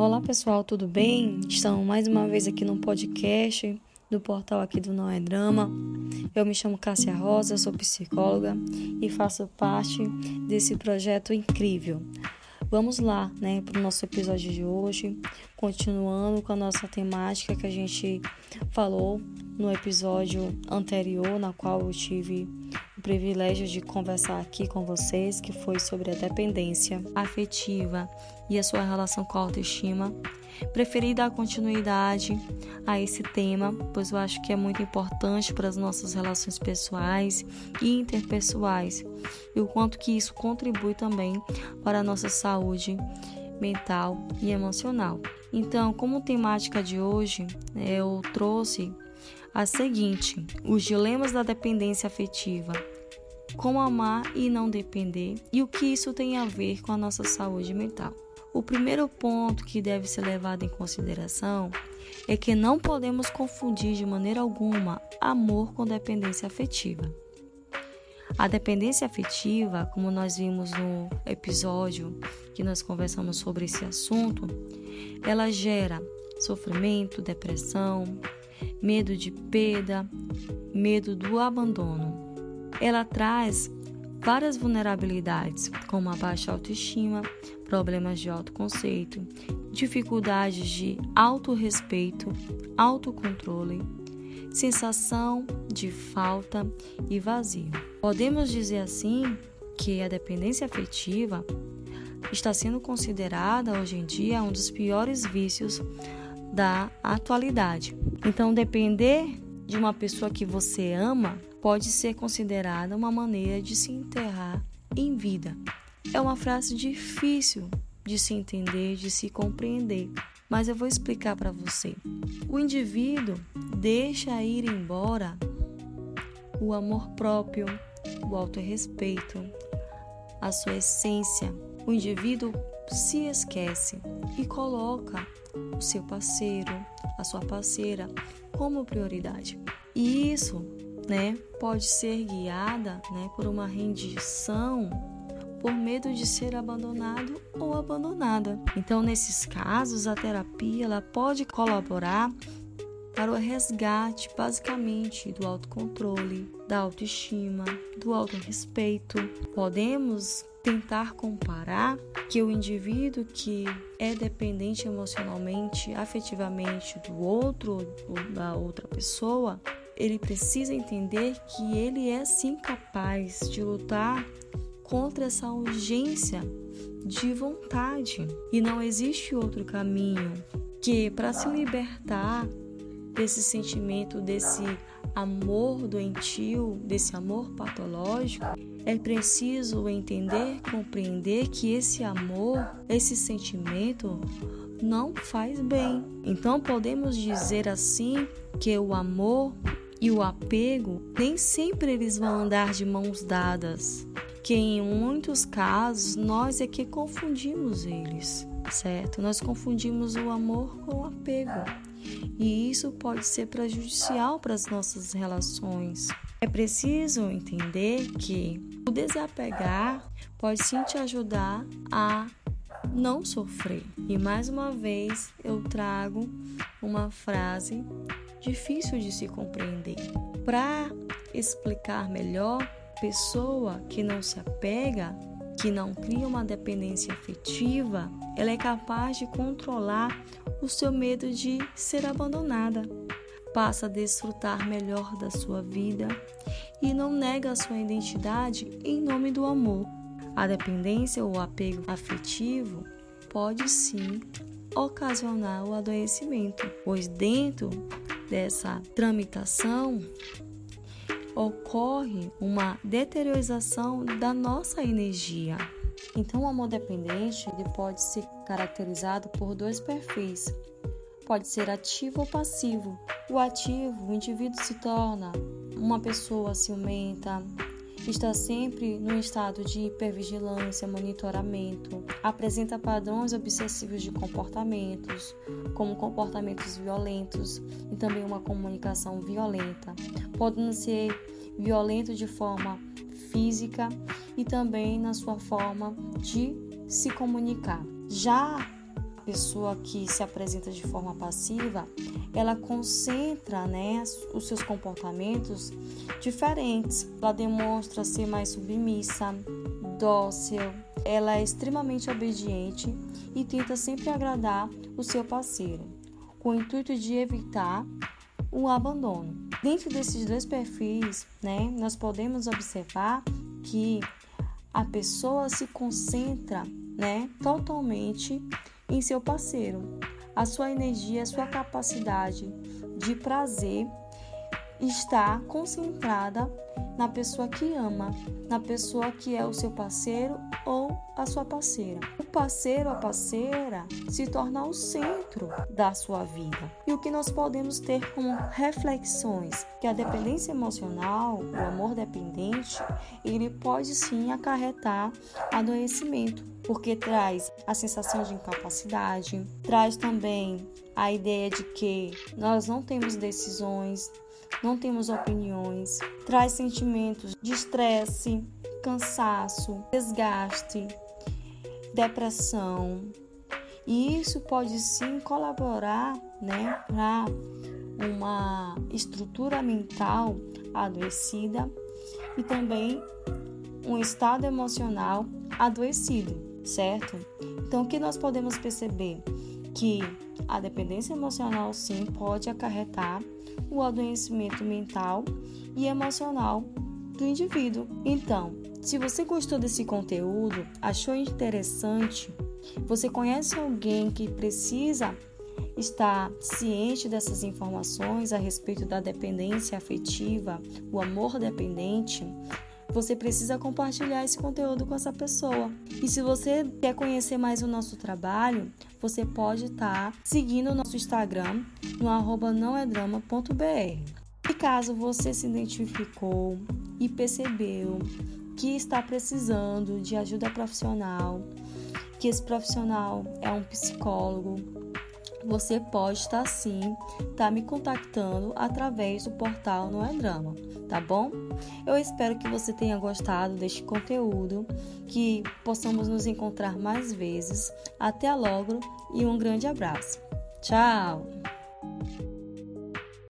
Olá pessoal, tudo bem? Estamos mais uma vez aqui no podcast do portal aqui do Não é Drama. Eu me chamo Cássia Rosa, sou psicóloga e faço parte desse projeto incrível. Vamos lá, né, para o nosso episódio de hoje, continuando com a nossa temática que a gente falou no episódio anterior, na qual eu tive o privilégio de conversar aqui com vocês, que foi sobre a dependência afetiva e a sua relação com a autoestima. Preferi dar continuidade a esse tema, pois eu acho que é muito importante para as nossas relações pessoais e interpessoais e o quanto que isso contribui também para a nossa saúde mental e emocional. Então, como temática de hoje, eu trouxe a seguinte: os dilemas da dependência afetiva. Como amar e não depender e o que isso tem a ver com a nossa saúde mental. O primeiro ponto que deve ser levado em consideração é que não podemos confundir de maneira alguma amor com dependência afetiva. A dependência afetiva, como nós vimos no episódio que nós conversamos sobre esse assunto, ela gera sofrimento, depressão, medo de perda, medo do abandono. Ela traz várias vulnerabilidades, como a baixa autoestima, problemas de autoconceito, dificuldades de autorrespeito, autocontrole, sensação de falta e vazio. Podemos dizer assim que a dependência afetiva está sendo considerada hoje em dia um dos piores vícios da atualidade. Então, depender de uma pessoa que você ama pode ser considerada uma maneira de se enterrar em vida. É uma frase difícil de se entender, de se compreender, mas eu vou explicar para você. O indivíduo deixa ir embora o amor próprio, o autorrespeito, a sua essência. O indivíduo se esquece e coloca o seu parceiro, a sua parceira como prioridade. E isso, né, pode ser guiada, né, por uma rendição por medo de ser abandonado ou abandonada. Então, nesses casos, a terapia ela pode colaborar para o resgate, basicamente, do autocontrole, da autoestima, do autorrespeito. Podemos tentar comparar que o indivíduo que é dependente emocionalmente, afetivamente do outro ou da outra pessoa, ele precisa entender que ele é sim capaz de lutar contra essa urgência de vontade e não existe outro caminho que para se libertar desse sentimento, desse amor doentio, desse amor patológico, é preciso entender, compreender que esse amor, esse sentimento não faz bem. Então podemos dizer assim que o amor e o apego nem sempre eles vão andar de mãos dadas, que em muitos casos nós é que confundimos eles, certo? Nós confundimos o amor com o apego. E isso pode ser prejudicial para as nossas relações. É preciso entender que o desapegar pode sim te ajudar a não sofrer. E mais uma vez eu trago uma frase difícil de se compreender. Para explicar melhor, pessoa que não se apega, que não cria uma dependência afetiva, ela é capaz de controlar o seu medo de ser abandonada passa a desfrutar melhor da sua vida e não nega a sua identidade em nome do amor. A dependência ou apego afetivo pode sim ocasionar o adoecimento, pois dentro dessa tramitação ocorre uma deteriorização da nossa energia. Então, o amor dependente ele pode ser caracterizado por dois perfis: pode ser ativo ou passivo. O ativo, o indivíduo se torna uma pessoa ciumenta, está sempre no estado de hipervigilância, monitoramento, apresenta padrões obsessivos de comportamentos, como comportamentos violentos e também uma comunicação violenta, podendo ser violento de forma física e também na sua forma de se comunicar. Já pessoa que se apresenta de forma passiva, ela concentra né, os seus comportamentos diferentes. Ela demonstra ser mais submissa, dócil, ela é extremamente obediente e tenta sempre agradar o seu parceiro, com o intuito de evitar o abandono. Dentro desses dois perfis, né, nós podemos observar que a pessoa se concentra, né, totalmente em seu parceiro. A sua energia, a sua capacidade de prazer está concentrada na pessoa que ama, na pessoa que é o seu parceiro ou a sua parceira. O parceiro, a parceira, se torna o centro da sua vida. E o que nós podemos ter como reflexões? Que a dependência emocional, o amor dependente, ele pode sim acarretar adoecimento, porque traz a sensação de incapacidade, traz também a ideia de que nós não temos decisões, não temos opiniões, traz sentimentos de estresse, cansaço, desgaste, depressão. E isso pode sim colaborar né, para uma estrutura mental adoecida e também um estado emocional adoecido, certo? Então, o que nós podemos perceber? Que a dependência emocional sim pode acarretar o adoecimento mental e emocional do indivíduo. Então, se você gostou desse conteúdo, achou interessante, você conhece alguém que precisa estar ciente dessas informações a respeito da dependência afetiva, o amor dependente, você precisa compartilhar esse conteúdo com essa pessoa. E se você quer conhecer mais o nosso trabalho, você pode estar seguindo o nosso Instagram no arroba nãoedrama.br. E caso você se identificou e percebeu que está precisando de ajuda profissional, que esse profissional é um psicólogo, você pode estar sim, tá me contactando através do portal Não é Drama, tá bom? Eu espero que você tenha gostado deste conteúdo, que possamos nos encontrar mais vezes. Até logo e um grande abraço. Tchau!